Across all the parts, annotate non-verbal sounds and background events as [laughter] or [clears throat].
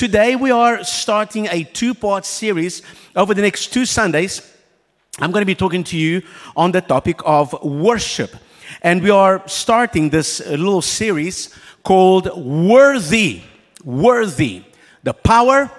today we are starting a two part series over the next two Sundays. I'm going to be talking to you on the topic of worship. And we are starting this uh, little series called Worthy. Worthy. The power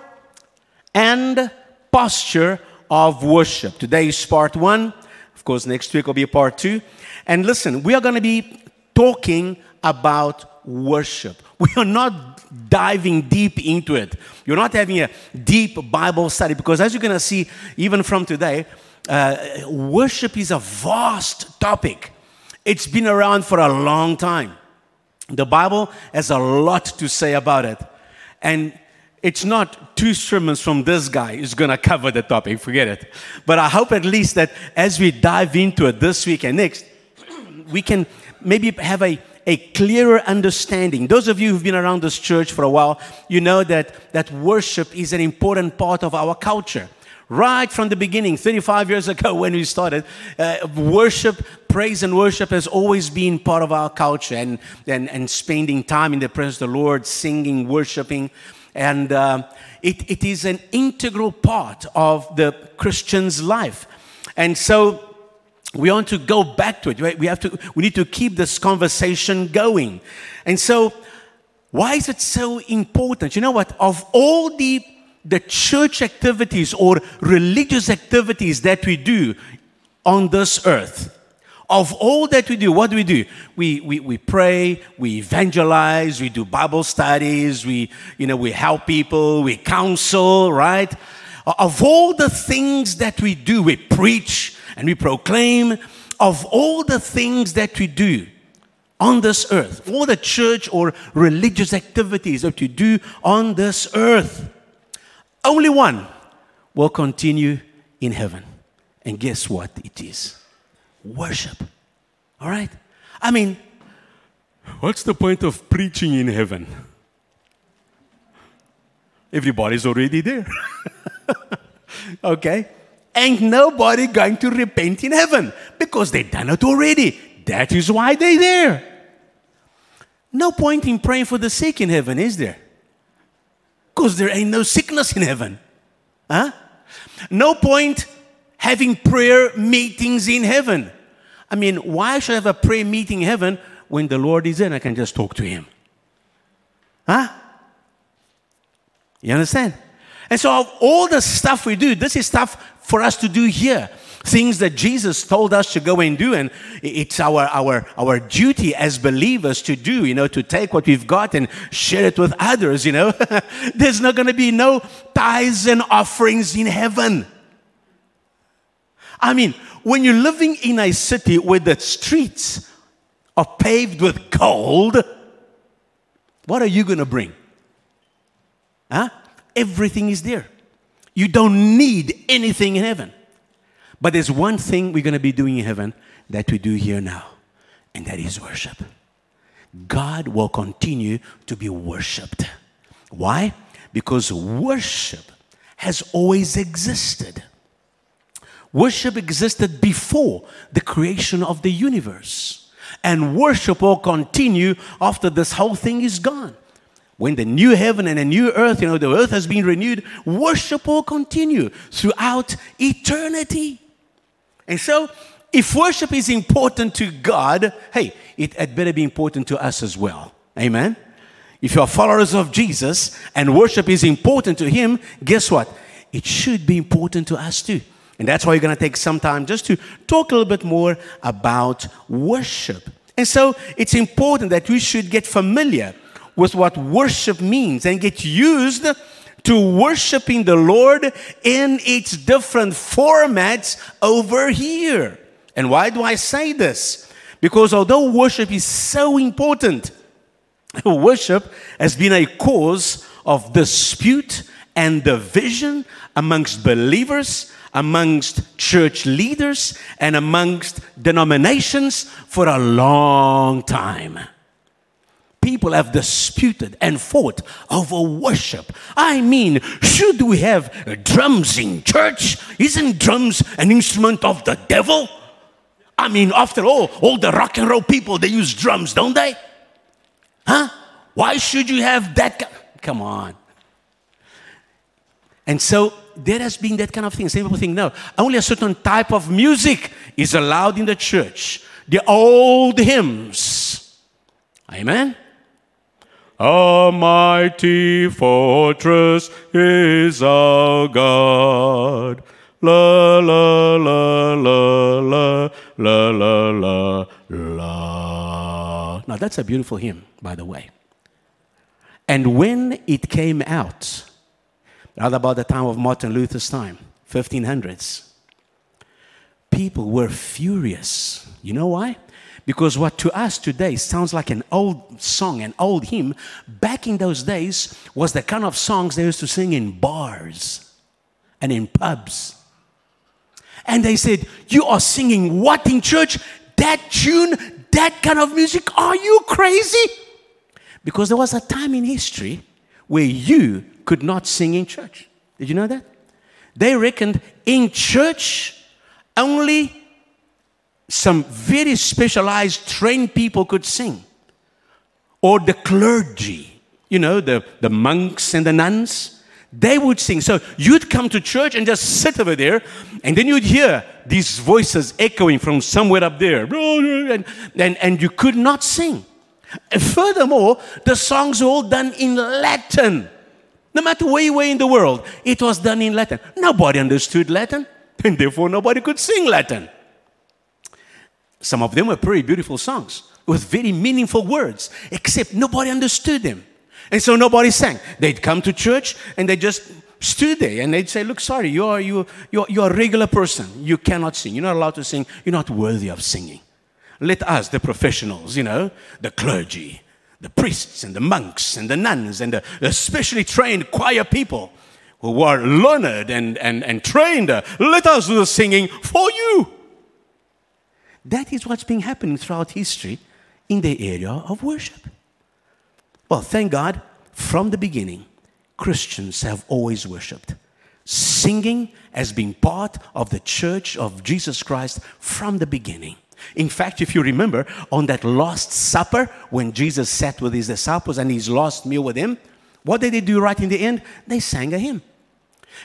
and posture of worship. Today is part one. Of course, next week will be part two. And listen, we are going to be talking about worship. [laughs] We are not diving deep into it. You're not having a deep Bible study because, as you're going to see, even from today, uh, worship is a vast topic. It's been around for a long time. The Bible has a lot to say about it. And it's not two sermons from this guy is going to cover the topic, forget it. But I hope at least that as we dive into it this week and next, [clears throat] we can maybe have a a clearer understanding. Those of you who've been around this church for a while, you know that, that worship is an important part of our culture. Right from the beginning, 35 years ago [laughs] when we started, uh, worship, praise and worship has always been part of our culture and, and, and spending time in the presence of the Lord, singing, worshiping. And uh, it, it is an integral part of the Christian's life. And so we want to go back to it. Right? We have to. We need to keep this conversation going. And so, why is it so important? You know what? Of all the the church activities or religious activities that we do on this earth, of all that we do, what do we do? We, we, we pray, we evangelize, we do Bible studies, we, you know, we help people, we counsel, right? Of all the things that we do, we preach, and we proclaim of all the things that we do on this earth, all the church or religious activities that we do on this earth, only one will continue in heaven. And guess what it is? Worship. All right? I mean, what's the point of preaching in heaven? Everybody's already there. [laughs] okay? Ain't nobody going to repent in heaven because they've done it already. That is why they're there. No point in praying for the sick in heaven, is there? Because there ain't no sickness in heaven. Huh? No point having prayer meetings in heaven. I mean, why should I have a prayer meeting in heaven when the Lord is in? I can just talk to Him. Huh? You understand? And so, all the stuff we do, this is stuff for us to do here. Things that Jesus told us to go and do, and it's our, our, our duty as believers to do, you know, to take what we've got and share it with others, you know. [laughs] There's not going to be no tithes and offerings in heaven. I mean, when you're living in a city where the streets are paved with gold, what are you going to bring? Huh? Everything is there. You don't need anything in heaven. But there's one thing we're going to be doing in heaven that we do here now, and that is worship. God will continue to be worshiped. Why? Because worship has always existed. Worship existed before the creation of the universe. And worship will continue after this whole thing is gone when the new heaven and a new earth, you know, the earth has been renewed, worship will continue throughout eternity. And so, if worship is important to God, hey, it had better be important to us as well. Amen? If you are followers of Jesus and worship is important to Him, guess what? It should be important to us too. And that's why you're going to take some time just to talk a little bit more about worship. And so it's important that we should get familiar with what worship means and get used to worshiping the Lord in its different formats over here. And why do I say this? Because although worship is so important, [laughs] worship has been a cause of dispute and division amongst believers, amongst church leaders, and amongst denominations for a long time people have disputed and fought over worship. I mean, should we have drums in church? Isn't drums an instrument of the devil? I mean, after all, all the rock and roll people, they use drums, don't they? Huh? Why should you have that? Come on. And so there has been that kind of thing. Some people think, no, only a certain type of music is allowed in the church. The old hymns. Amen. A mighty fortress is our God. La la la la la la la la la. Now that's a beautiful hymn, by the way. And when it came out, around about the time of Martin Luther's time, 1500s, people were furious. You know why? Because what to us today sounds like an old song, an old hymn, back in those days was the kind of songs they used to sing in bars and in pubs. And they said, You are singing what in church? That tune, that kind of music? Are you crazy? Because there was a time in history where you could not sing in church. Did you know that? They reckoned in church only some very specialized trained people could sing. Or the clergy, you know, the, the monks and the nuns, they would sing. So you'd come to church and just sit over there, and then you'd hear these voices echoing from somewhere up there, and, and, and you could not sing. Furthermore, the songs were all done in Latin. No matter where you were in the world, it was done in Latin. Nobody understood Latin, and therefore nobody could sing Latin. Some of them were pretty beautiful songs with very meaningful words, except nobody understood them. And so nobody sang. They'd come to church and they just stood there and they'd say, Look, sorry, you are, you, you're, you're a regular person. You cannot sing. You're not allowed to sing. You're not worthy of singing. Let us, the professionals, you know, the clergy, the priests and the monks and the nuns and the especially trained choir people who are learned and, and, and trained, let us do the singing for you. That is what's been happening throughout history in the area of worship. Well, thank God, from the beginning, Christians have always worshiped. Singing has been part of the church of Jesus Christ from the beginning. In fact, if you remember, on that Last Supper, when Jesus sat with his disciples and his last meal with them, what did they do right in the end? They sang a hymn.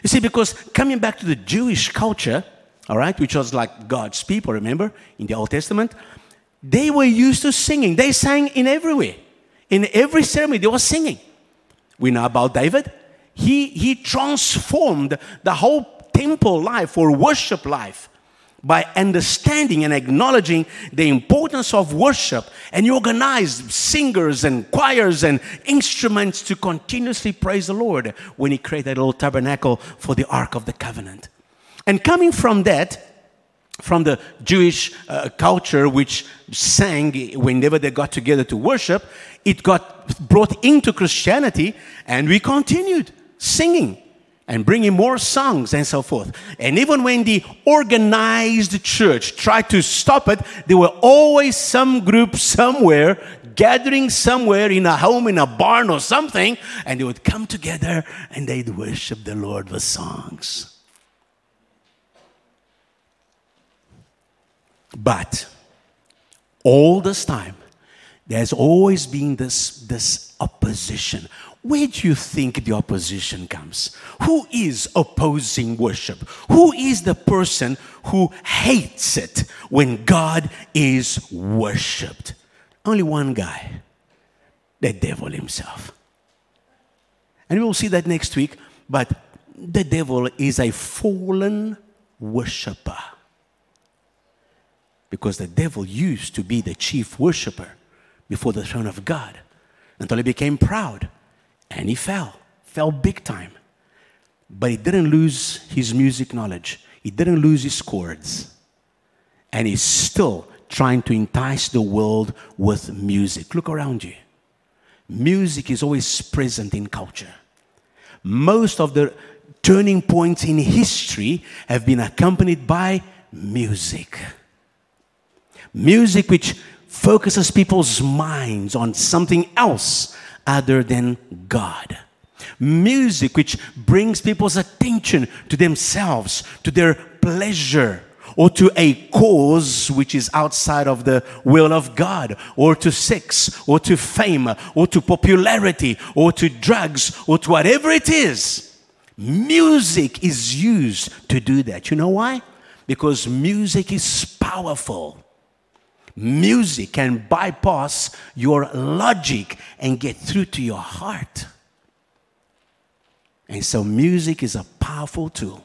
You see, because coming back to the Jewish culture, all right, which was like God's people, remember, in the Old Testament, they were used to singing. They sang in everywhere. In every ceremony, they were singing. We know about David. He, he transformed the whole temple life or worship life by understanding and acknowledging the importance of worship and he organized singers and choirs and instruments to continuously praise the Lord when he created a little tabernacle for the Ark of the Covenant. And coming from that, from the Jewish uh, culture, which sang whenever they got together to worship, it got brought into Christianity, and we continued singing and bringing more songs and so forth. And even when the organized church tried to stop it, there were always some group somewhere gathering somewhere in a home, in a barn or something, and they would come together and they'd worship the Lord with songs. But all this time, there's always been this, this opposition. Where do you think the opposition comes? Who is opposing worship? Who is the person who hates it when God is worshiped? Only one guy the devil himself. And we will see that next week, but the devil is a fallen worshiper. Because the devil used to be the chief worshiper before the throne of God until he became proud and he fell, fell big time. But he didn't lose his music knowledge, he didn't lose his chords. And he's still trying to entice the world with music. Look around you. Music is always present in culture. Most of the turning points in history have been accompanied by music. Music which focuses people's minds on something else other than God. Music which brings people's attention to themselves, to their pleasure, or to a cause which is outside of the will of God, or to sex, or to fame, or to popularity, or to drugs, or to whatever it is. Music is used to do that. You know why? Because music is powerful. Music can bypass your logic and get through to your heart. And so, music is a powerful tool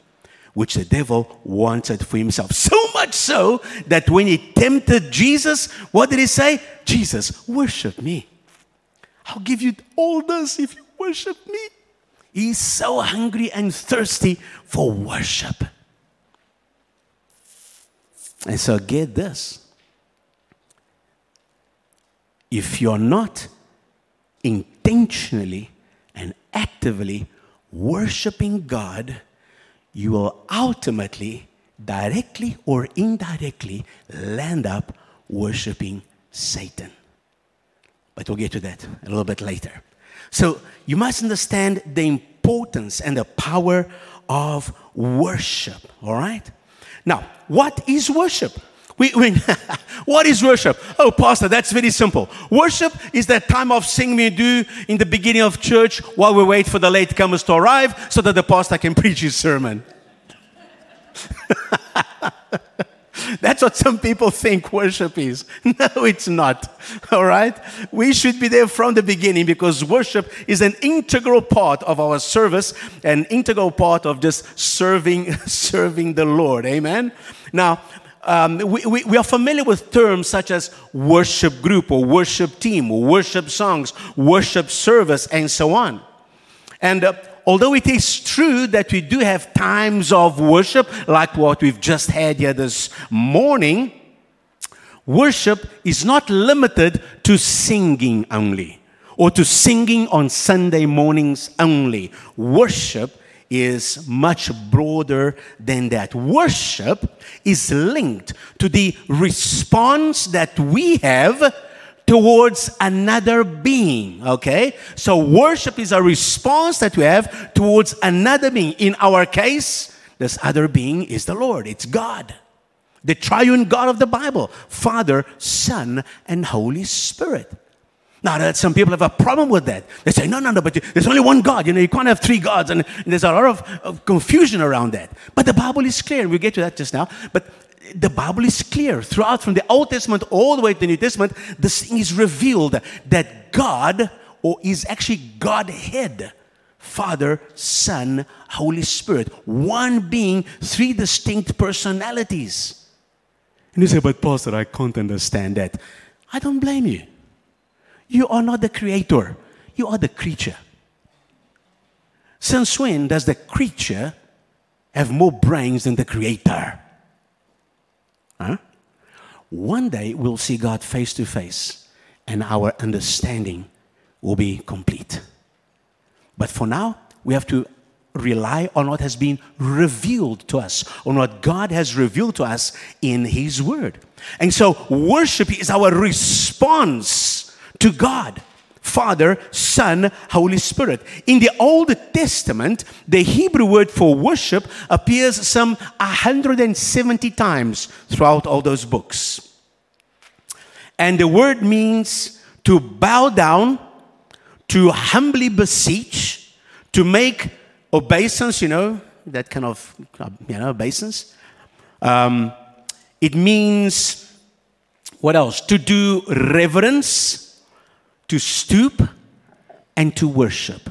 which the devil wanted for himself. So much so that when he tempted Jesus, what did he say? Jesus, worship me. I'll give you all this if you worship me. He's so hungry and thirsty for worship. And so, get this if you're not intentionally and actively worshiping God, you will ultimately, directly or indirectly, land up worshiping Satan. But we'll get to that a little bit later. So you must understand the importance and the power of worship, all right? Now, what is worship? We, we [laughs] what is worship? Oh, Pastor, that's very simple. Worship is that time of singing we do in the beginning of church while we wait for the late comers to arrive so that the pastor can [laughs] preach his sermon. [laughs] That's what some people think worship is. No, it's not. All right? We should be there from the beginning because worship is an integral part of our service, an integral part of just serving, serving the Lord. Amen? Now, um, we, we, we, are familiar with terms such as worship group or worship team or worship songs, worship service, and so on. And uh, although it is true that we do have times of worship, like what we've just had here this morning, worship is not limited to singing only or to singing on Sunday mornings only. Worship is much broader than that. Worship is linked to the response that we have towards another being. Okay? So, worship is a response that we have towards another being. In our case, this other being is the Lord, it's God. The triune God of the Bible Father, Son, and Holy Spirit. Now, that some people have a problem with that. They say, no, no, no, but there's only one God. You know, you can't have three gods. And, there's a lot of, of, confusion around that. But the Bible is clear, and we'll get to that just now. But the Bible is clear throughout from the Old Testament all the way to the New Testament. This thing is revealed that God, or is actually Godhead, Father, Son, Holy Spirit, one being, three distinct personalities. And you say, but Pastor, I can't understand that. I don't blame you. You are not the creator, you are the creature. Since when does the creature have more brains than the creator? Huh? One day we'll see God face to face and our understanding will be complete. But for now, we have to rely on what has been revealed to us, on what God has revealed to us in His Word. And so, worship is our response to God. Father, Son, Holy Spirit. In the Old Testament, the Hebrew word for worship appears some 170 times throughout all those books. And the word means to bow down, to humbly beseech, to make obeisance, you know, that kind of, you know, obeisance. Um, it means, what else? To do reverence to stoop and to worship.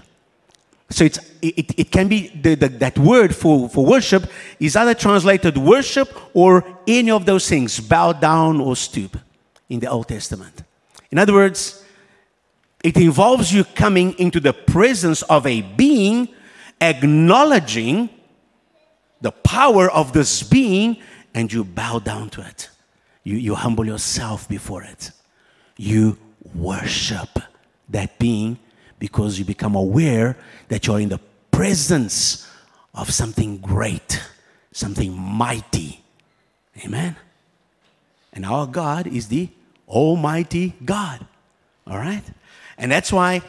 So it's, it, it can be the, the, that word for, for worship is either translated worship or any of those things, bow down or stoop in the Old Testament. In other words, it involves you coming into the presence of a being, acknowledging the power of this being, and you bow down to it. You, you humble yourself before it. You worship that being because you become aware that you're in the presence of something great, something mighty. Amen. And our God is the Almighty God. All right? And that's why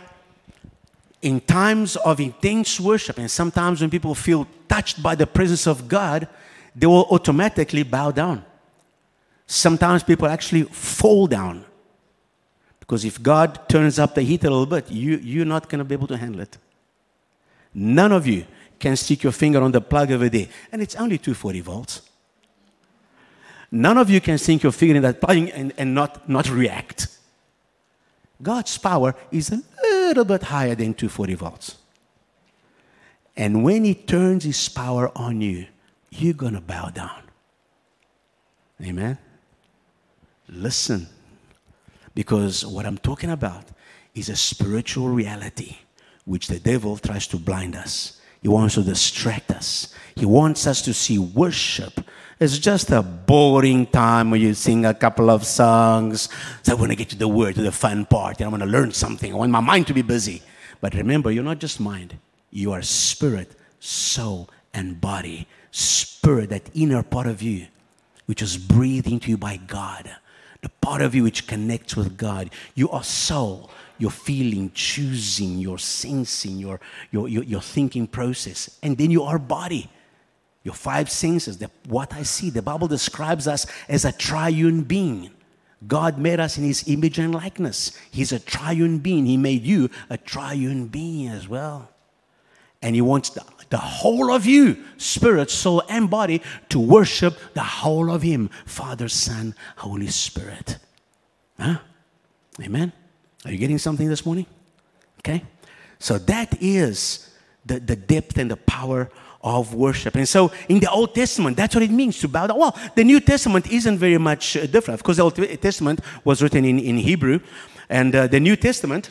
in times of intense worship, and sometimes when people feel touched by the presence of God, they will automatically bow down. Sometimes people actually fall down because if God turns up the heat a little bit, you, you're not going to be able to handle it. None of you can stick your finger on the plug over there, and it's only 240 volts. None of you can stick your finger in that plug and, and not, not react. God's power is a little bit higher than 240 volts. And when He turns His power on you, you're going to bow down. Amen? Listen, because what I'm talking about is a spiritual reality which the devil tries to blind us. He wants to distract us. He wants us to see worship as just a boring time where you sing a couple of songs. So I want to get to the word, to the fun part, and I want to learn something. I want my mind to be busy. But remember, you're not just mind, you are spirit, soul, and body. Spirit, that inner part of you, which is breathed into you by God, the part of you which connects with God. You are soul your feeling, choosing, your sensing, your, your, your, your, thinking process. And then you are body, your five senses. The, what I see, the Bible describes us as a triune being. God made us in his image and likeness. He's a triune being. He made you a triune being as well. And he wants the, the whole of you, spirit, soul, and body, to worship the whole of him Father, Son, Holy Spirit. Huh? Amen. Are you getting something this morning? Okay? So that is the, the depth and the power of worship. And so in the Old Testament, that's what it means to bow down. Well, the New Testament isn't very much uh, different. Of course, the Old Testament was written in, in Hebrew, and uh, the New Testament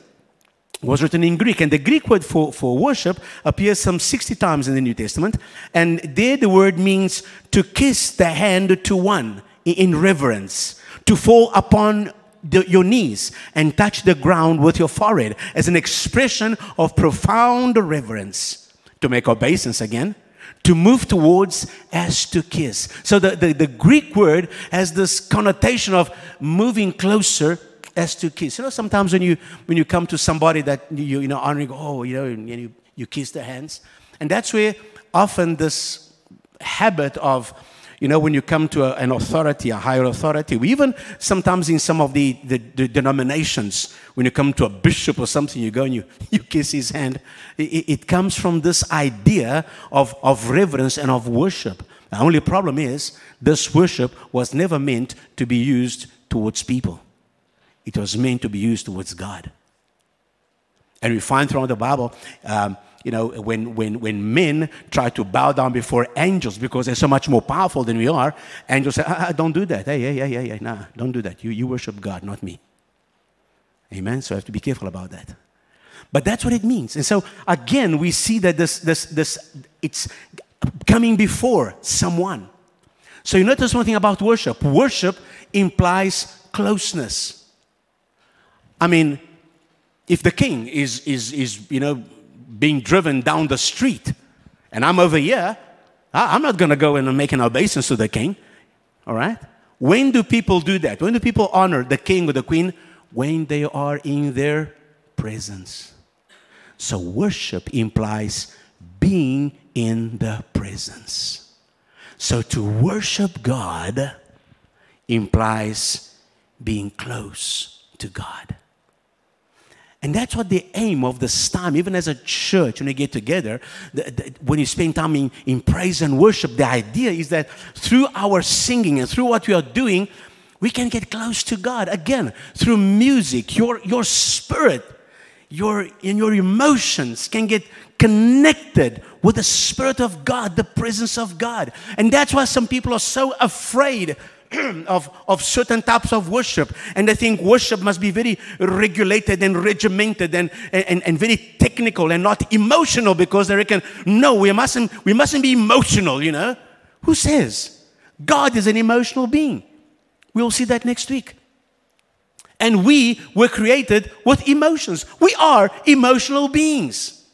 was written in Greek. And the Greek word for, for worship appears some 60 times in the New Testament. And there the word means to kiss the hand to one in reverence, to fall upon the, your knees and touch the ground with your forehead as an expression of profound reverence. To make obeisance again, to move towards as to kiss. So the, the, the, Greek word has this connotation of moving closer as to kiss. You know, sometimes when you when you come to somebody that you you know honoring, oh, you know, and you, you kiss their hands. And that's where often this habit of you know, when you come to a, an authority, a higher authority, we even sometimes in some of the, the, the, denominations, when you come to a bishop or something, you go and you, [laughs] you kiss his hand. It, it comes from this idea of, of reverence and of worship. The only problem is, this worship was never meant to be used towards people, it was meant to be used towards God. And we find throughout the Bible, um, you know, when, when, when men try to bow down before angels because they're so much more powerful than we are, angels say, ah, ah, don't do that. Hey, hey, hey, hey, hey, nah, don't do that. You, you worship God, not me. Amen? So I have to be careful about that. But that's what it means. And so again, we see that this, this, this, it's coming before someone. So you notice one thing about worship. Worship implies closeness. I mean, if the king is, is, is you know, being driven down the street. And I'm over here. I'm not going to go in and make an obeisance to the king. All right? When do people do that? When do people honor the king or the queen? When they are in their presence. So worship implies being in the presence. So to worship God implies being close to God. And that's what the aim of this time, even as a church, when we get together, the, the, when you spend time in, in praise and worship, the idea is that through our singing and through what we are doing, we can get close to God. Again, through music, your, your spirit, your, and your emotions can get connected with the Spirit of God, the presence of God. And that's why some people are so afraid [clears throat] of, of certain types of worship. And they think worship must be very regulated and regimented and, and, and very technical and not emotional because they reckon, no, we mustn't, we mustn't be emotional, you know. Who says? God is an emotional being. We'll see that next week. And we were created with emotions. We are emotional beings.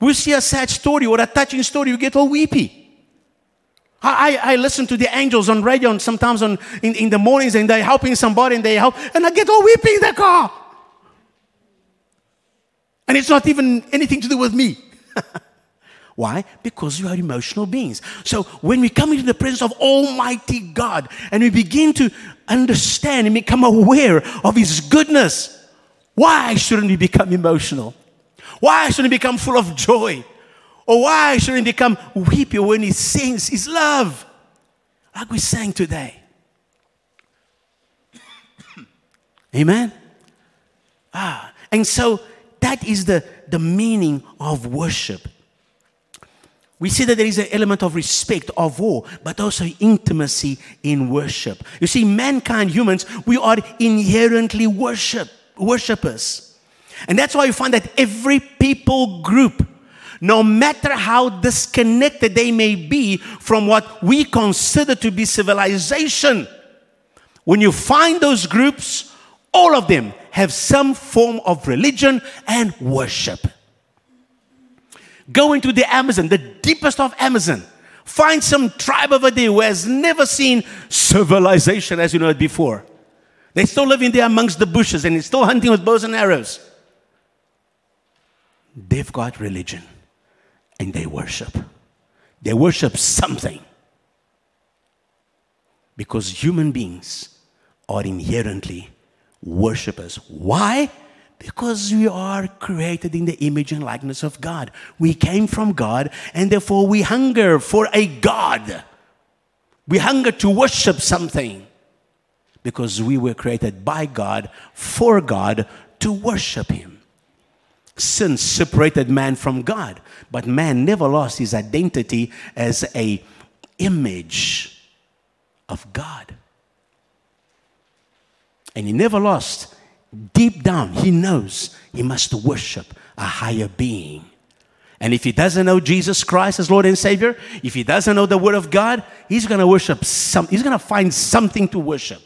We see a sad story or a touching story, we get all weepy. I, I listen to the angels on radio and sometimes on, in, in the mornings and they're helping somebody and they help, and I get all weeping in the car. And it's not even anything to do with me. [laughs] Why? Because we are emotional beings. So when we come into the presence of Almighty God and we begin to understand and become aware of His goodness, why shouldn't we become emotional? Why shouldn't we become full of joy? Or why shouldn't he become weepy when he sings his love? Like we sang today. [coughs] Amen? Ah, and so that is the, the meaning of worship. We see that there is an element of respect, of awe, but also intimacy in worship. You see, mankind, humans, we are inherently worship, worshipers. And that's why you find that every people group, no matter how disconnected they may be from what we consider to be civilization, when you find those groups, all of them have some form of religion and worship. Go into the Amazon, the deepest of Amazon. Find some tribe over there who has never seen civilization as you know it before. They're still living there amongst the bushes and they're still hunting with bows and arrows. They've got religion and they worship. They worship something. Because human beings are inherently worshippers. Why? Because we are created in the image and likeness of God. We came from God, and therefore we hunger for a God. We hunger to worship something because we were created by God, for God, to worship Him. Sin separated man from God, but man never lost his identity as a image of God. And he never lost deep down, he knows he must worship a higher being. And if he doesn't know Jesus Christ as Lord and Savior, if he doesn't know the Word of God, he's going to worship some, he's going to find something to worship.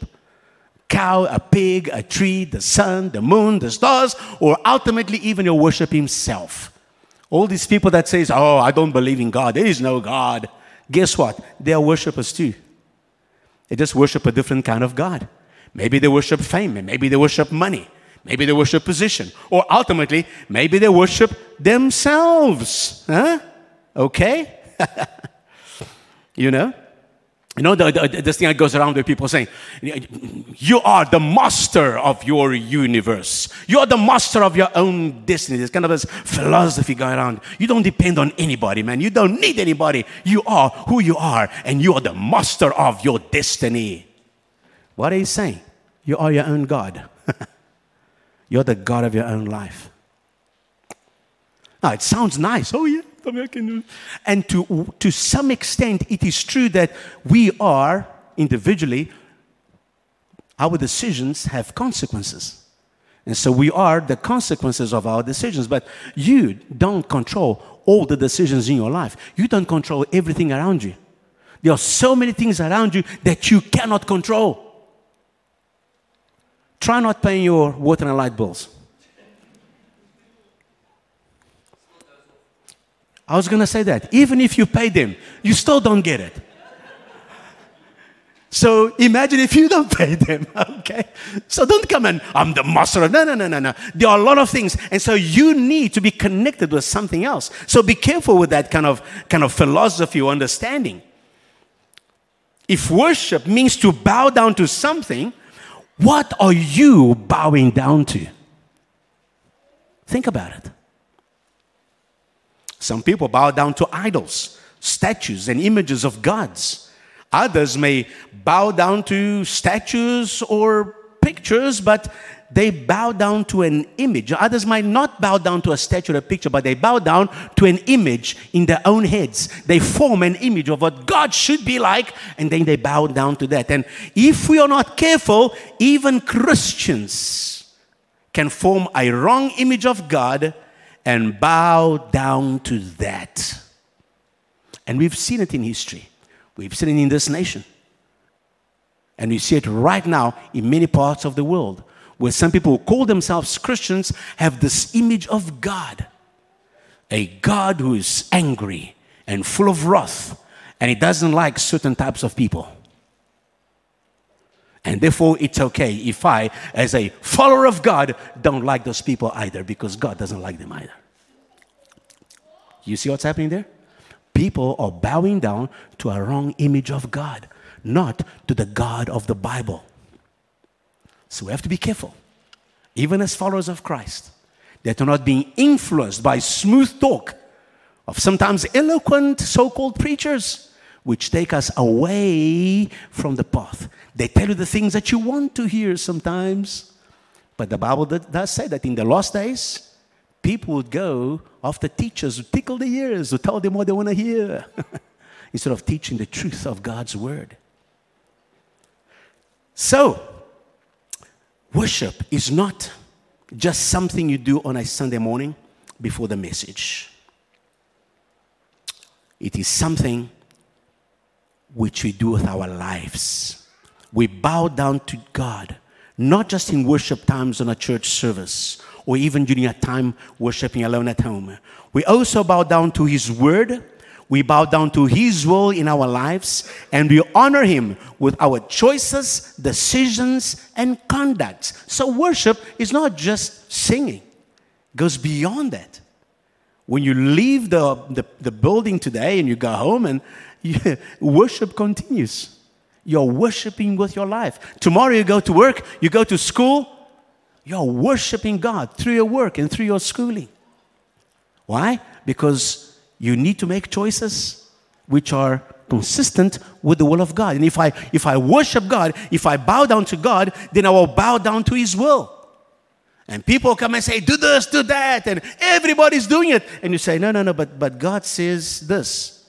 Cow, a pig, a tree, the sun, the moon, the stars, or ultimately even he'll worship himself. All these people that says, "Oh, I don't believe in God. There is no God." Guess what? They are worshipers too. They just worship a different kind of God. Maybe they worship fame, and maybe they worship money, maybe they worship position, or ultimately, maybe they worship themselves. Huh? Okay? [laughs] you know? You know, the, the, this thing that goes around with people saying, You are the master of your universe. You are the master of your own destiny. There's kind of this philosophy going around. You don't depend on anybody, man. You don't need anybody. You are who you are, and you are the master of your destiny. What are you saying? You are your own God. [laughs] You're the God of your own life. Now, it sounds nice. Oh, yeah, And to, to some extent, it is true that we are individually, our decisions have consequences. And so we are the consequences of our decisions. But you don't control all the decisions in your life, you don't control everything around you. There are so many things around you that you cannot control. Try not paying your water and light bills. I was going to say that. Even if you pay them, you still don't get it. So imagine if you don't [laughs] pay them, okay? So don't come and I'm the master no, no, no, no, no. There are a lot of things, and so you need to be connected with something else. So be careful with that kind of kind of philosophy or understanding. If worship means to bow down to something, what are you bowing down to? Think about it. Some people bow down to idols, statues, and images of gods. Others may bow down to statues or pictures, but they bow down to an image. Others might not bow down to a statue or a picture, but they bow down to an image in their own heads. They form an image of what God should be like, and then they bow down to that. And if we are not careful, even Christians can form a wrong image of God and bow down to that. And we've seen it in history, we've seen it in this nation. And we see it right now in many parts of the world where some people who call themselves Christians have this image of God a God who is angry and full of wrath, and he doesn't like certain types of people. And therefore, it's okay if I, as a follower of God, don't like those people either because God doesn't like them either. You see what's happening there? People are bowing down to a wrong image of God, not to the God of the Bible. So we have to be careful, even as followers of Christ, that are not being influenced by smooth talk of sometimes eloquent so called preachers, which take us away from the path. They tell you the things that you want to hear sometimes. But the Bible does say that in the last days, people would go after teachers who tickle the ears, who tell them what they want to hear, [laughs] instead of teaching the truth of God's word. So, worship is not just something you do on a Sunday morning before the message. It is something which we do with our lives. We bow down to God, not just in worship times on a church service or even during a time worshiping alone at home. We also bow down to His Word. We bow down to His will in our lives and we honor Him with our choices, decisions, and conducts. So, worship is not just singing, it goes beyond that. When you leave the, the, the building today and you go home and [laughs] you, worship continues. You're worshiping with your life. Tomorrow you go to work, you go to school, you're worshiping God through your work and through your schooling. Why? Because you need to make choices which are consistent with the will of God. And if I if I worship God, if I bow down to God, then I will bow down to his will. And people come and say, do this, do that, and everybody's doing it. And you say, no, no, no, but, but God says this.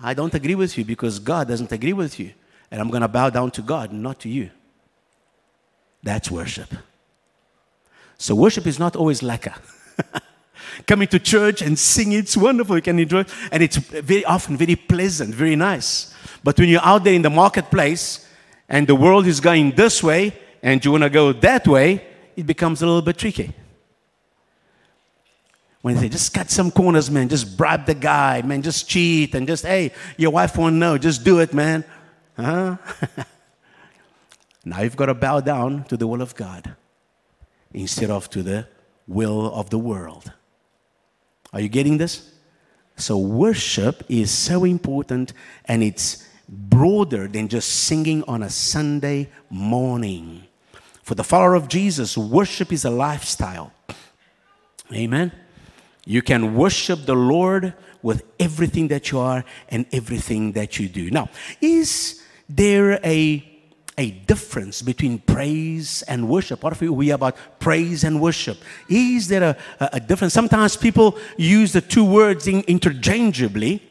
I don't agree with you because God doesn't agree with you. And I'm going to bow down to God, not to you. That's worship. So worship is not always lacquer. [laughs] Coming to church and sing, it's wonderful. You can enjoy. And it's very often very pleasant, very nice. But when you're out there in the marketplace and the world is going this way and you want to go that way, it becomes a little bit tricky. When they say, just cut some corners, man, just bribe the guy, man, just cheat, and just, hey, your wife won't know, just do it, man. Huh? [laughs] now you've got to bow down to the will of God instead of to the will of the world. Are you getting this? So, worship is so important and it's broader than just singing on a Sunday morning. For the follower of Jesus, worship is a lifestyle. Amen. You can worship the Lord with everything that you are and everything that you do. Now, is there a a difference between praise and worship? What if we about praise and worship? Is there a, a difference? Sometimes people use the two words in, interchangeably.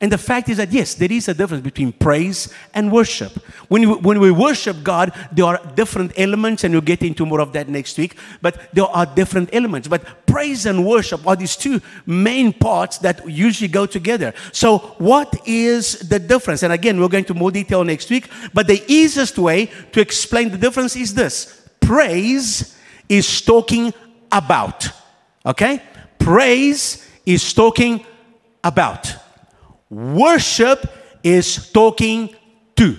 And the fact is that, yes, there is a difference between praise and worship. When, you, when we worship God, there are different elements, and we'll get into more of that next week, but there are different elements. But praise and worship are these two main parts that usually go together. So, what is the difference? And again, we'll go into more detail next week, but the easiest way to explain the difference is this praise is talking about. Okay? Praise is talking about. Worship is talking to.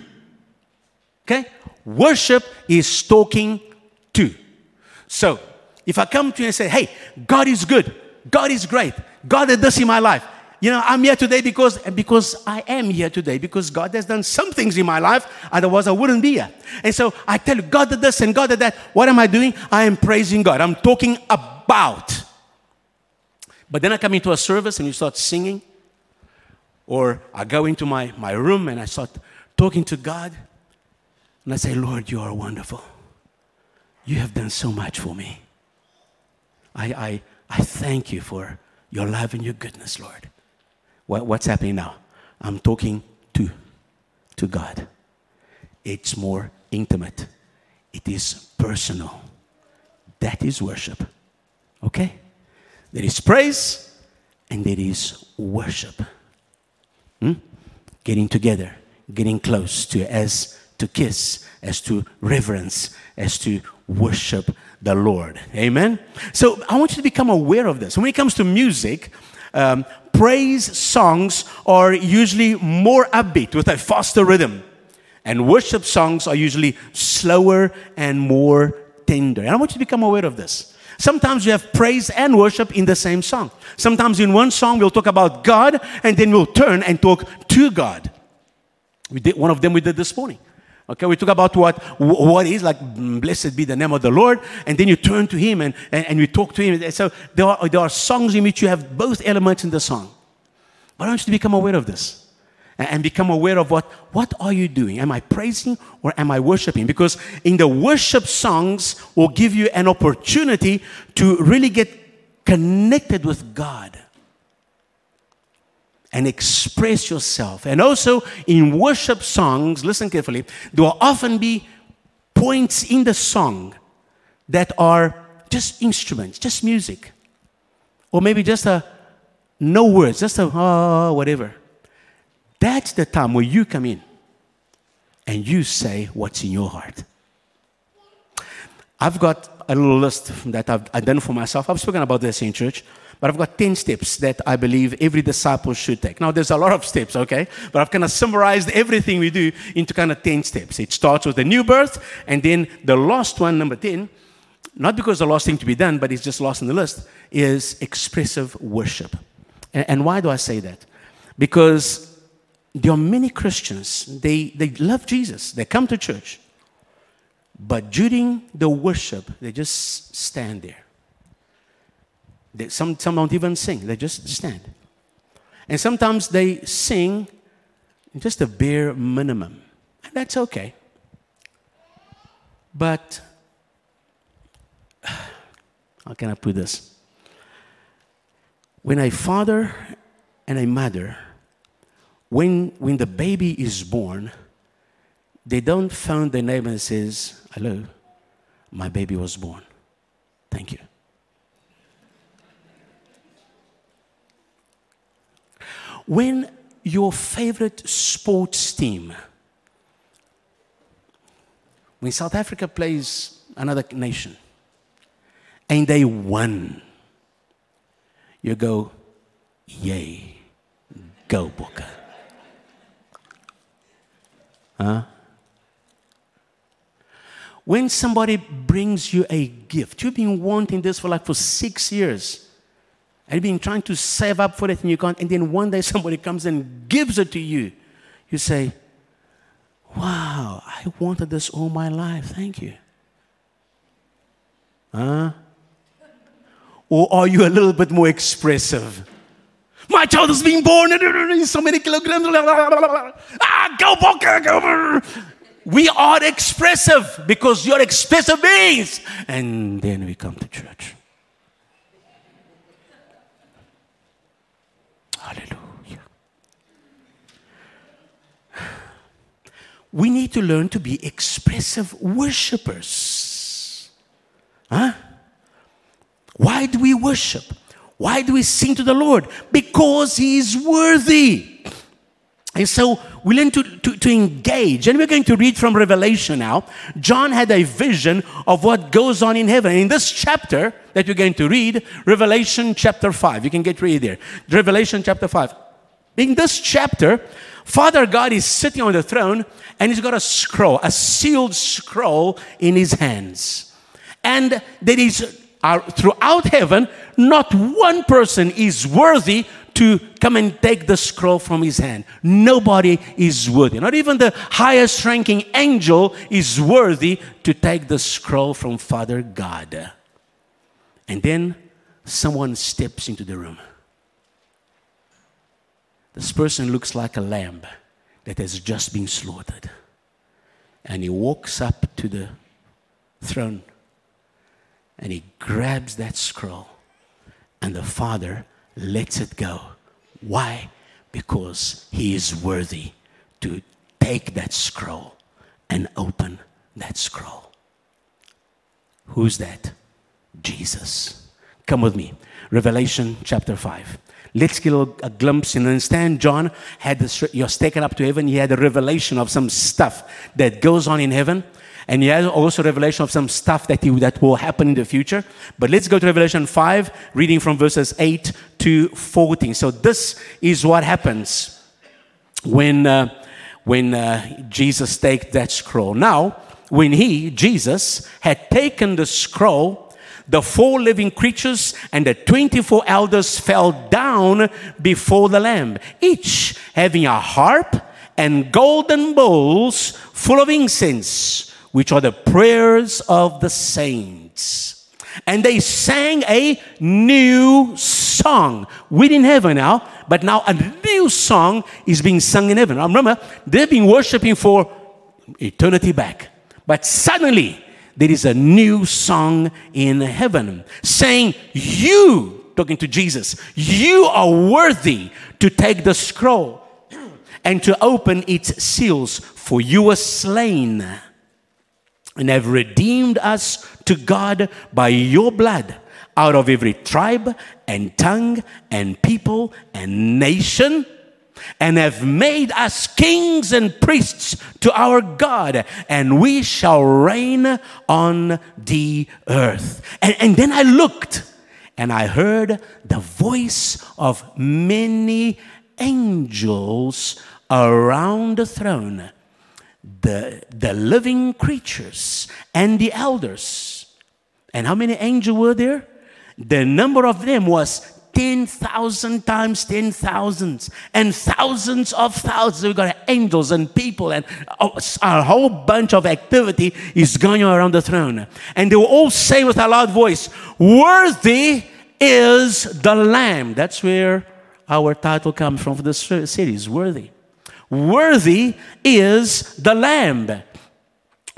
Okay? Worship is talking to. So, if I come to you and say, hey, God is good, God is great, God did this in my life. You know, I'm here today because, because I am here today, because God has done some things in my life, otherwise I wouldn't be here. And so I tell you, God did this and God did that. What am I doing? I am praising God. I'm talking about. But then I come into a service and you start singing, or I go into my, my room and I start talking to God. And I say, Lord, you are wonderful. You have done so much for me. I, I, I thank you for your love and your goodness, Lord. What, what's happening now? I'm talking to, to God. It's more intimate, it is personal. That is worship. Okay? There is praise and there is worship. Hmm? Getting together, getting close to as to kiss, as to reverence, as to worship the Lord. Amen. So I want you to become aware of this. When it comes to music, um, praise songs are usually more upbeat with a faster rhythm, and worship songs are usually slower and more tender. And I want you to become aware of this. Sometimes we have praise and worship in the same song. Sometimes in one song we'll talk about God and then we'll turn and talk to God. We did one of them we did this morning. Okay, we talk about what what is like blessed be the name of the Lord, and then you turn to him and, and, and we talk to him. So there are, there are songs in which you have both elements in the song. But I want you to become aware of this and become aware of what what are you doing? Am i praising or am i worshiping? Because in the worship songs will give you an opportunity to really get connected with god and express yourself. And also in worship songs listen carefully there will often be points in the song that are just instruments just music. Or maybe just a no words just a oh, whatever that's the time where you come in and you say what's in your heart. I've got a little list that I've done for myself. I've spoken about this in church, but I've got 10 steps that I believe every disciple should take. Now, there's a lot of steps, okay? But I've kind of summarized everything we do into kind of 10 steps. It starts with the new birth, and then the last one, number 10, not because the last thing to be done, but it's just lost in the list, is expressive worship. And why do I say that? Because there are many Christians, they, they love Jesus, they come to church, but during the worship, they just stand there. They, some, some don't even sing, they just stand. And sometimes they sing just a bare minimum, and that's okay. But, [sighs] how can I put this? When a father and a mother when, when the baby is born, they don't phone the neighbor and says, hello, my baby was born. Thank you. When your favorite sports team, when South Africa plays another nation and they won, you go, yay, go Bokke. Huh? When somebody brings you a gift, you've been wanting this for like for six years, and you've been trying to save up for it and you can't, and then one day [laughs] somebody comes and gives it to you, you say, Wow, I wanted this all my life. Thank you. Huh? Or are you a little bit more expressive? My child is being born. So many kilograms. Ah, go Bokke. We are expressive because you're expressive beings. And then we come to church. Hallelujah. We need to learn to be expressive worshippers. Huh? Why do we worship? Why do we sing to the Lord? Because He is worthy. And so we learn to, to, to, engage. And we're going to read from Revelation now. John had a vision of what goes on in heaven. In this chapter that we're going to read, Revelation chapter 5, you can get ready there. Revelation chapter 5. In this chapter, Father God is sitting on the throne and he's got a scroll, a sealed scroll in his hands. And there is are throughout heaven, not one person is worthy to come and take the scroll from his hand. Nobody is worthy. Not even the highest ranking angel is worthy to take the scroll from Father God. And then someone steps into the room. This person looks like a lamb that has just been slaughtered. And he walks up to the throne and he grabs that scroll, and the Father lets it go. Why? Because he is worthy to take that scroll and open that scroll. Who's that? Jesus. Come with me. Revelation chapter 5. Let's get a, glimpse and understand. John had this, you're taken up to heaven. He had a revelation of some stuff that goes on in heaven and he has also revelation of some stuff that, he, that will happen in the future. But let's go to Revelation 5, reading from verses 8 to 14. So this is what happens when, uh, when uh, Jesus takes that scroll. Now, when he, Jesus, had taken the scroll, the four living creatures and the 24 elders fell down before the Lamb, each having a harp and golden bowls full of incense which are the prayers of the saints. And they sang a new song. We in heaven now, but now a new song is being sung in heaven. Remember, they've been worshiping for eternity back. But suddenly, there is a new song in heaven saying, You, talking to Jesus, you are worthy to take the scroll and to open its seals, for you were slain and have redeemed us to God by your blood out of every tribe and tongue and people and nation and have made us kings and priests to our God, and we shall reign on the earth. And, and, then I looked and I heard the voice of many angels around the throne, the, the living creatures and the elders. And how many angels were there? The number of them was 10,000 times 10,000s and thousands of thousands. We've got angels and people, and a whole bunch of activity is going on around the throne. And they will all say with a loud voice, Worthy is the Lamb. That's where our title comes from for this series Worthy. Worthy is the Lamb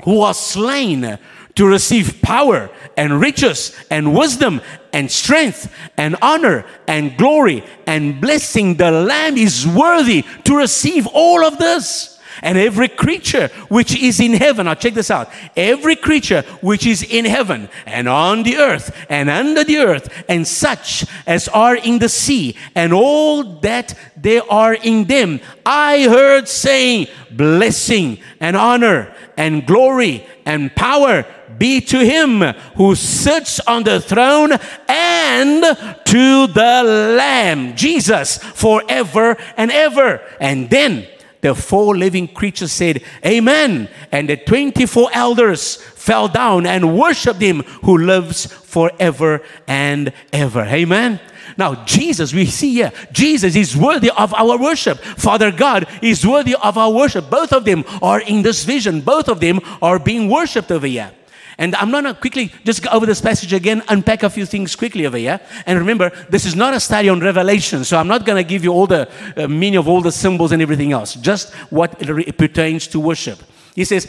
who was slain to receive power and riches and wisdom and strength and honor and glory and blessing. The Lamb is worthy to receive all of this. And every creature which is in heaven, now check this out. Every creature which is in heaven and on the earth and under the earth, and such as are in the sea, and all that there are in them, I heard saying, Blessing and honor and glory and power be to him who sits on the throne and to the Lamb, Jesus, forever and ever. And then the four living creatures said, Amen. And the 24 elders fell down and worshiped him who lives forever and ever. Amen. Now, Jesus, we see here, Jesus is worthy of our worship. Father God is worthy of our worship. Both of them are in this vision, both of them are being worshiped over here. And I'm going to quickly just go over this passage again, unpack a few things quickly over here. And remember, this is not a study on Revelation, so I'm not going to give you all the uh, meaning of all the symbols and everything else, just what it pertains to worship. He says,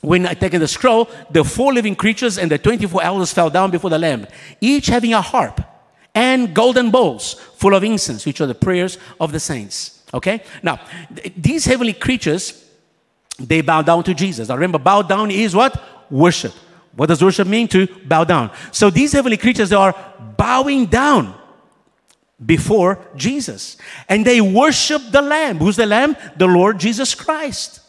when I taken the scroll, the four living creatures and the 24 elders fell down before the Lamb, each having a harp and golden bowls full of incense, which are the prayers of the saints. Okay? Now, th- these heavenly creatures, they bow down to Jesus. Now remember, bow down is what? Worship. What does worship mean? To bow down. So these heavenly creatures, are bowing down before Jesus. And they worship the Lamb. Who's the Lamb? The Lord Jesus Christ.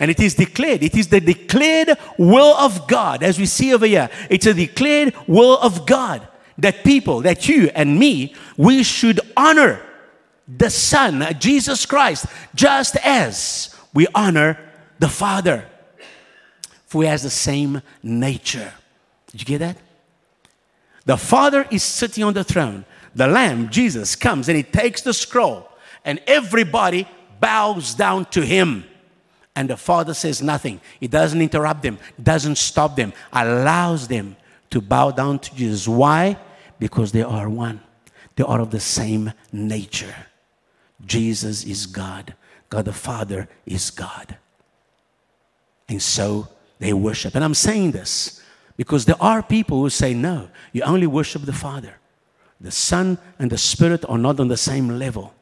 And it is declared, it is the declared will of God, as we see over here. It's a declared will of God that people, that you and me, we should honor the Son, Jesus Christ, just as we honor the Father, for he has the same nature. Did you get that? The Father is sitting on the throne. The Lamb, Jesus, comes and he takes the scroll, and everybody bows down to him. And the Father says nothing. He doesn't interrupt them, doesn't stop them, allows them to bow down to Jesus. Why? Because they are one, they are of the same nature. Jesus is God, God the Father is God. And so they worship. And I'm saying this because there are people who say, no, you only worship the Father. The Son and the Spirit are not on the same level.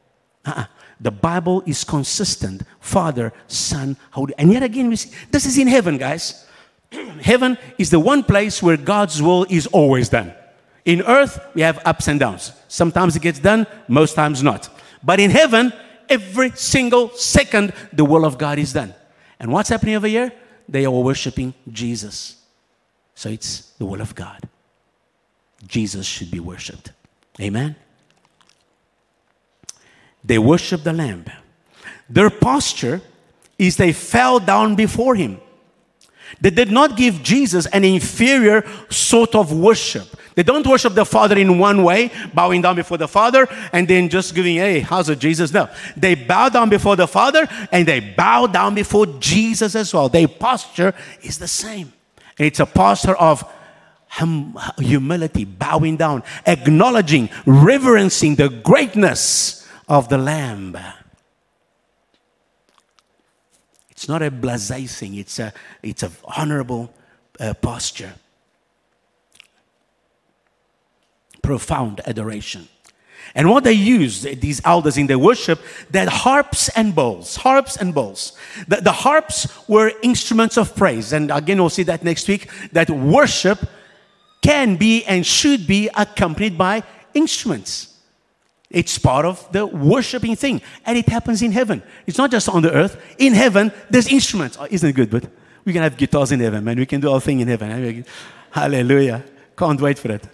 Uh-uh. The Bible is consistent Father, Son, Holy. And yet again, we see this is in heaven, guys. [clears throat] heaven is the one place where God's will is always done. In earth, we have ups and downs. Sometimes it gets done, most times not. But in heaven, every single second, the will of God is done. And what's happening over here? They are worshiping Jesus. So it's the will of God. Jesus should be worshiped. Amen. They worship the Lamb. Their posture is they fell down before him. They did not give Jesus an inferior sort of worship. They don't worship the Father in one way, bowing down before the Father and then just giving, hey, how's it, Jesus? No. They bow down before the Father and they bow down before Jesus as well. Their posture is the same. And it's a posture of hum- humility, bowing down, acknowledging, reverencing the greatness of the Lamb. It's not a blasé thing, it's a, it's an honorable uh, posture. Profound adoration. And what they used, these elders in their worship, that harps and bowls, harps and bowls. The, the harps were instruments of praise. And again, we'll see that next week, that worship can be and should be accompanied by instruments. It's part of the worshiping thing. And it happens in heaven. It's not just on the earth. In heaven, there's instruments. Oh, isn't it good? But we can have guitars in heaven, man. We can do our thing in heaven. [laughs] Hallelujah. Can't wait for it.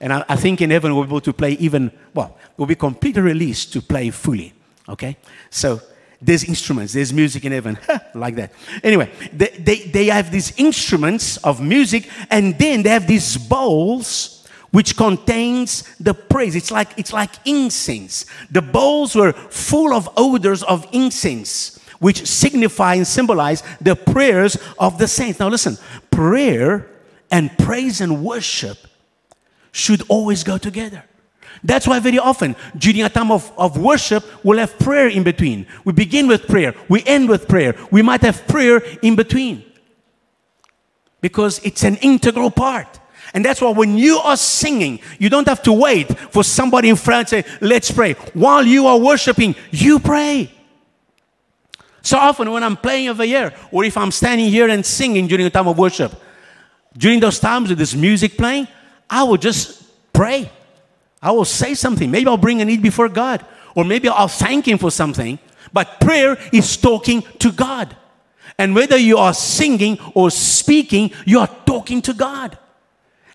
And I, I, think in heaven we'll be able to play even, well, we'll be completely released to play fully. Okay? So there's instruments, there's music in heaven, [laughs] like that. Anyway, they, they, they have these instruments of music, and then they have these bowls which contains the praise. It's like, it's like incense. The bowls were full of odors of incense, which signify and symbolize the prayers of the saints. Now listen, prayer and praise and worship should always go together. That's why very often during a time of, of worship, we'll have prayer in between. We begin with prayer, we end with prayer. We might have prayer in between because it's an integral part. And that's why when you are singing, you don't have to wait for somebody in front to say, let's pray. While you are worshiping, you pray. So often when I'm playing over here, or if I'm standing here and singing during a time of worship, during those times with this music playing, I will just pray. I will say something. Maybe I'll bring a need before God, or maybe I'll thank Him for something. But prayer is talking to God. And whether you are singing or speaking, you are talking to God.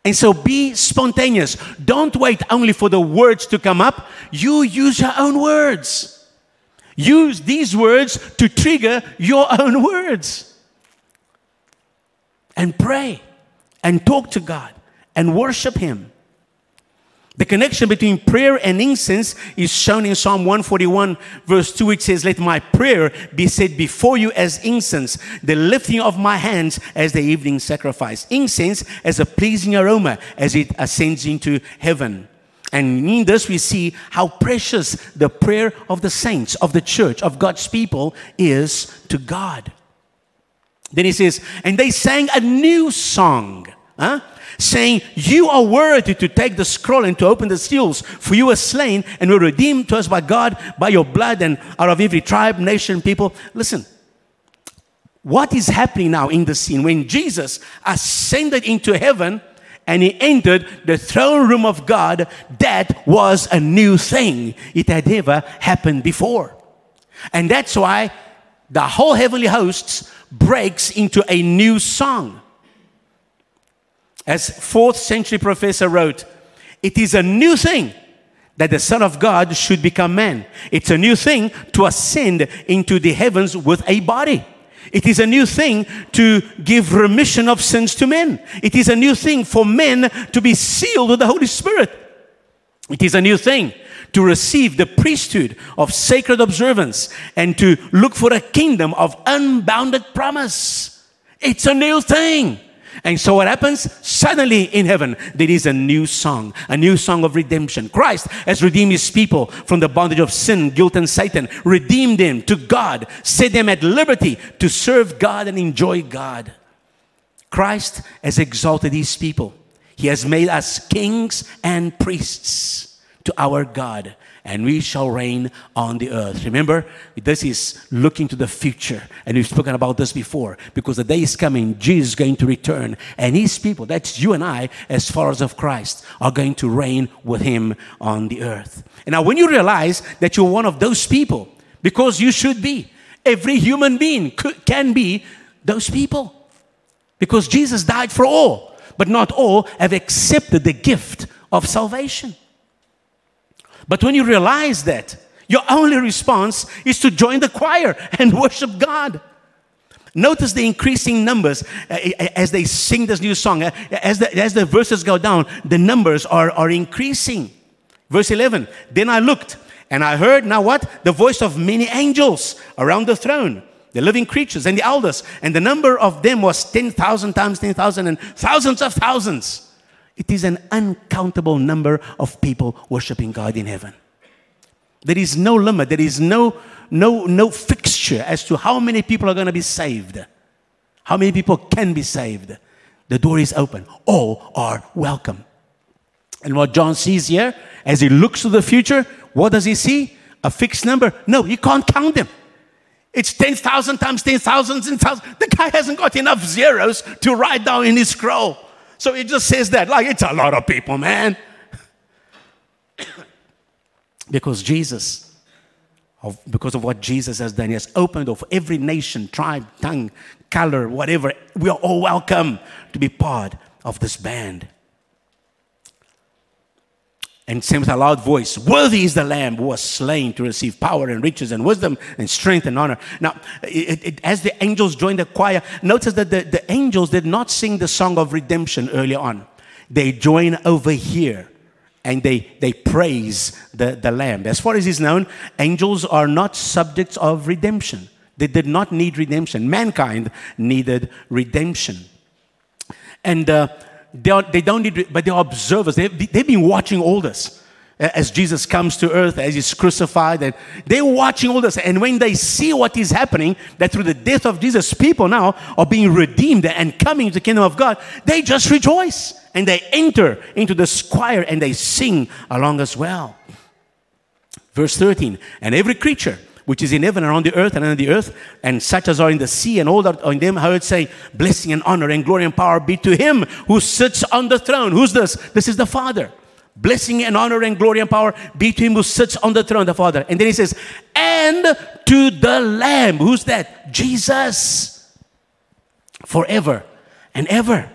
And so be spontaneous. Don't wait only for the words to come up. You use your own words. Use these words to trigger your own words. And pray and talk to God and worship Him. The connection between prayer and incense is shown in Psalm 141, verse 2, which says, Let my prayer be set before you as incense, the lifting of my hands as the evening sacrifice. Incense as a pleasing aroma as it ascends into heaven. And in this, we see how precious the prayer of the saints, of the church, of God's people is to God. Then he says, And they sang a new song. Huh? Saying, You are worthy to take the scroll and to open the seals, for you were slain and were redeemed to us by God by your blood and out of every tribe, nation, people. Listen, what is happening now in the scene when Jesus ascended into heaven? and he entered the throne room of God, that was a new thing. It had never happened before. And that's why the whole heavenly hosts breaks into a new song. As fourth century professor wrote, it is a new thing that the Son of God should become man. It's a new thing to ascend into the heavens with a body. It is a new thing to give remission of sins to men. It is a new thing for men to be sealed with the Holy Spirit. It is a new thing to receive the priesthood of sacred observance and to look for a kingdom of unbounded promise. It's a new thing. And so what happens? Suddenly in heaven, there is a new song, a new song of redemption. Christ has redeemed his people from the bondage of sin, guilt, and Satan, redeemed them to God, set them at liberty to serve God and enjoy God. Christ has exalted his people. He has made us kings and priests to our God and we shall reign on the earth. Remember, this is looking to the future, and we've spoken about this before because the day is coming, Jesus is going to return, and his people, that's you and I, as followers of Christ, are going to reign with him on the earth. And now, when you realize that you're one of those people, because you should be, every human being could, can be those people. Because Jesus died for all, but not all have accepted the gift of salvation. But when you realize that, your only response is to join the choir and [laughs] worship God. Notice the increasing numbers uh, uh, as they sing this new song. Uh, as the, as the verses go down, the numbers are, are increasing. Verse 11 Then I looked and I heard, now what? The voice of many angels around the throne, the living creatures and the elders. And the number of them was 10,000 times 10,000 and thousands of thousands It is an uncountable number of people worshiping God in heaven. There is no limit, there is no, no, no fixture as to how many people are going to be saved, how many people can be saved. The door is open, all are welcome. And what John sees here, as he looks to the future, what does he see? A fixed number? No, he can't count them. It's 10,000 times 10,000 and thousands. The guy hasn't got enough zeros to write down in his scroll. So it just says that, like, it's a lot of people, man. [coughs] because Jesus, of, because of what Jesus has done, he has opened of every nation, tribe, tongue, color, whatever. We are all welcome to be part of this band and saying with a loud voice, Worthy is the Lamb who was slain to receive power and riches and wisdom and strength and honor. Now, it, it, as the angels joined the choir, notice that the, the angels did not sing the song of redemption earlier on. They join over here and they, they praise the, the Lamb. As far as is known, angels are not subjects of redemption. They did not need redemption. Mankind needed redemption. And uh, they, are, they don't need, but they're observers. They've, they've been watching all this eh, as Jesus comes to earth, as he's crucified, and they're watching all this. And when they see what is happening, that through the death of Jesus, people now are being redeemed and coming to the kingdom of God, they just rejoice and they enter into the choir and they sing along as well. Verse 13, and every creature which is in heaven and on the earth and under the earth, and such as are in the sea, and all that are in them, heard say, Blessing and honor and glory and power be to him who sits on the throne. Who's this? This is the Father. Blessing and honor and glory and power be to him who sits on the throne, the Father. And then he says, And to the Lamb. Who's that? Jesus. Forever and ever.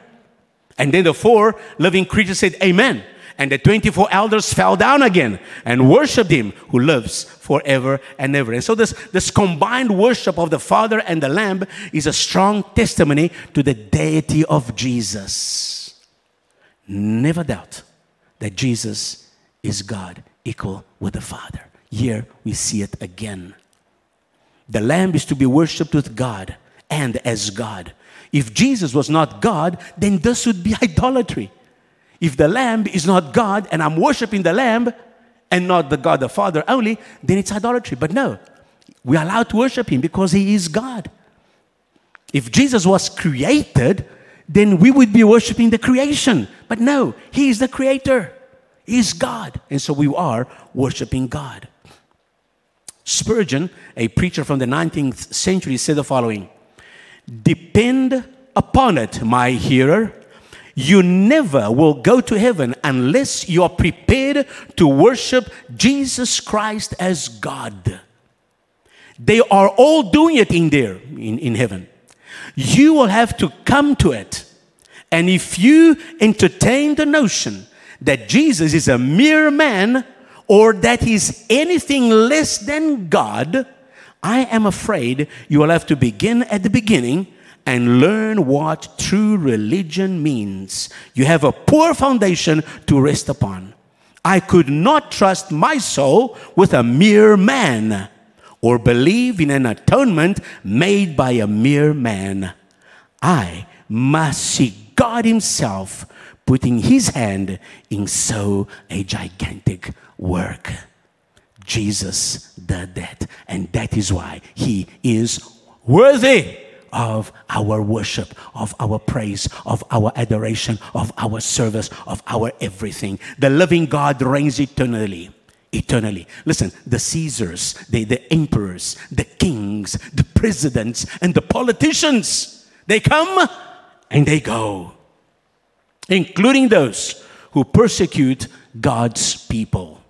And then the four living creatures said, Amen. And the 24 elders fell down again and worshiped him who lives forever and ever. And so, this, this combined worship of the Father and the Lamb is a strong testimony to the deity of Jesus. Never doubt that Jesus is God, equal with the Father. Here we see it again. The Lamb is to be worshiped with God and as God. If Jesus was not God, then this would be [laughs] idolatry. If the lamb is not God and I'm worshiping the lamb and not the God the Father only, then it's idolatry. But no, we're allowed to worship him because he is God. If Jesus was created, then we would be worshiping the creation. But no, he is the creator. He is God. And so we are worshiping God. Spurgeon, a preacher from the 19th century, said the following Depend upon it, my hearer, you never will go to heaven unless you are prepared to worship Jesus Christ as God. They are all doing it in there, in, in heaven. You will have to come to it. And if you entertain the notion that Jesus is a mere man or that he's anything less than God, I am afraid you will have to begin at the beginning and learn what true religion means. You have a poor foundation to rest upon. I could not trust my soul with a mere man or believe in an atonement made by a mere man. I must see God Himself putting His hand in so a gigantic work. Jesus did that, and that is why He is worthy of our worship, of our praise, of our adoration, of our service, of our everything. The living God reigns eternally. Eternally. Listen, the Caesars, the, the emperors, the kings, the presidents, and the politicians, they come and they go, including those who persecute God's people.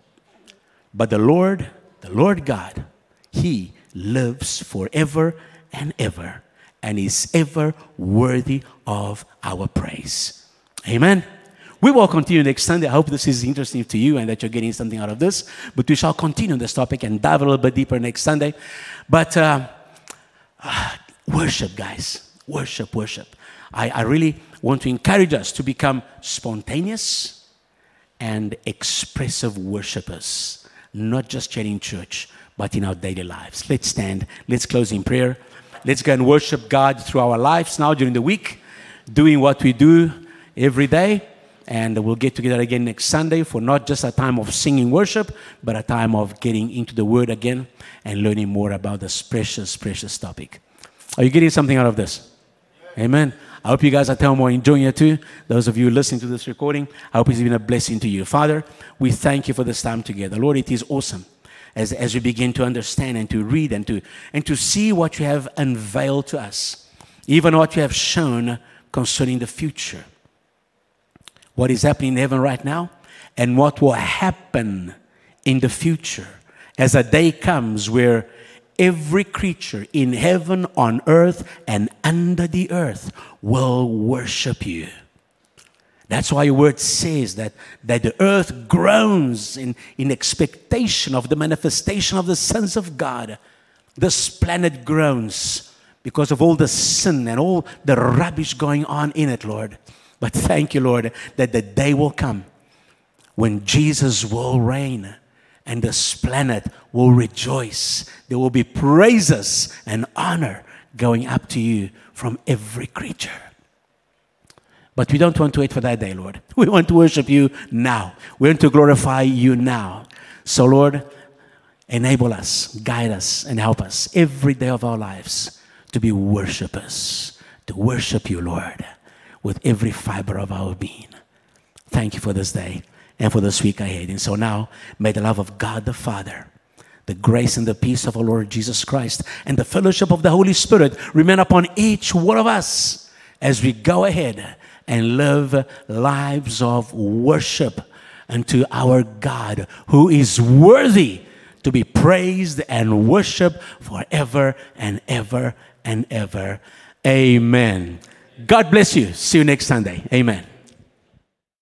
But the Lord, the Lord God, He lives forever and ever and is ever worthy of our praise. Amen. We will continue next Sunday. I hope this is interesting to you and that you're getting something out of this. But we shall continue on this topic and dive a little bit deeper next Sunday. But uh, uh, [sighs] worship, guys. Worship, worship. I, I really want to encourage us to become spontaneous and expressive worshipers, not just here in church, but in our daily lives. Let's stand. Let's close in prayer. Let's go and worship God through our lives now during the week, doing what we do every day. And we'll get together again next Sunday for not just a time of singing worship, but a time of getting into the Word again and learning more about this precious, precious topic. Are you getting something out of this? Amen. I hope you guys are telling more enjoying it too. Those of you listening to this recording, I hope it's been a blessing to you. Father, we thank you for this time together. Lord, it is awesome as, as we begin to understand and to read and to, and to see what you have unveiled to us, even what you have shown concerning the future. What is happening in heaven right now and what will happen in the future as a day comes where every creature in heaven, on earth, and under the earth will worship you. That's why your word says that, that the earth groans in, in expectation of the manifestation of the sons of God. This planet groans because of all the sin and all the rubbish going on in it, Lord. But thank you, Lord, that the day will come when Jesus will reign and this planet will rejoice. There will be praises and honor going up to you from every creature. But we don't want to wait for that day, Lord. [laughs] We want to worship you now. We want to glorify you now. So, Lord, enable us, guide us, and help us every day of our lives to be worshipers, to worship you, Lord, with every fiber of our being. Thank you for this day and for this week ahead. And so now, may the love of God the Father, the grace and the peace of our Lord Jesus Christ, and the fellowship of the Holy Spirit remain upon each one of us as we go ahead and live lives of worship unto our God, who is worthy to be praised and worshiped forever and ever and ever. Amen. God bless you. See you next Sunday. Amen.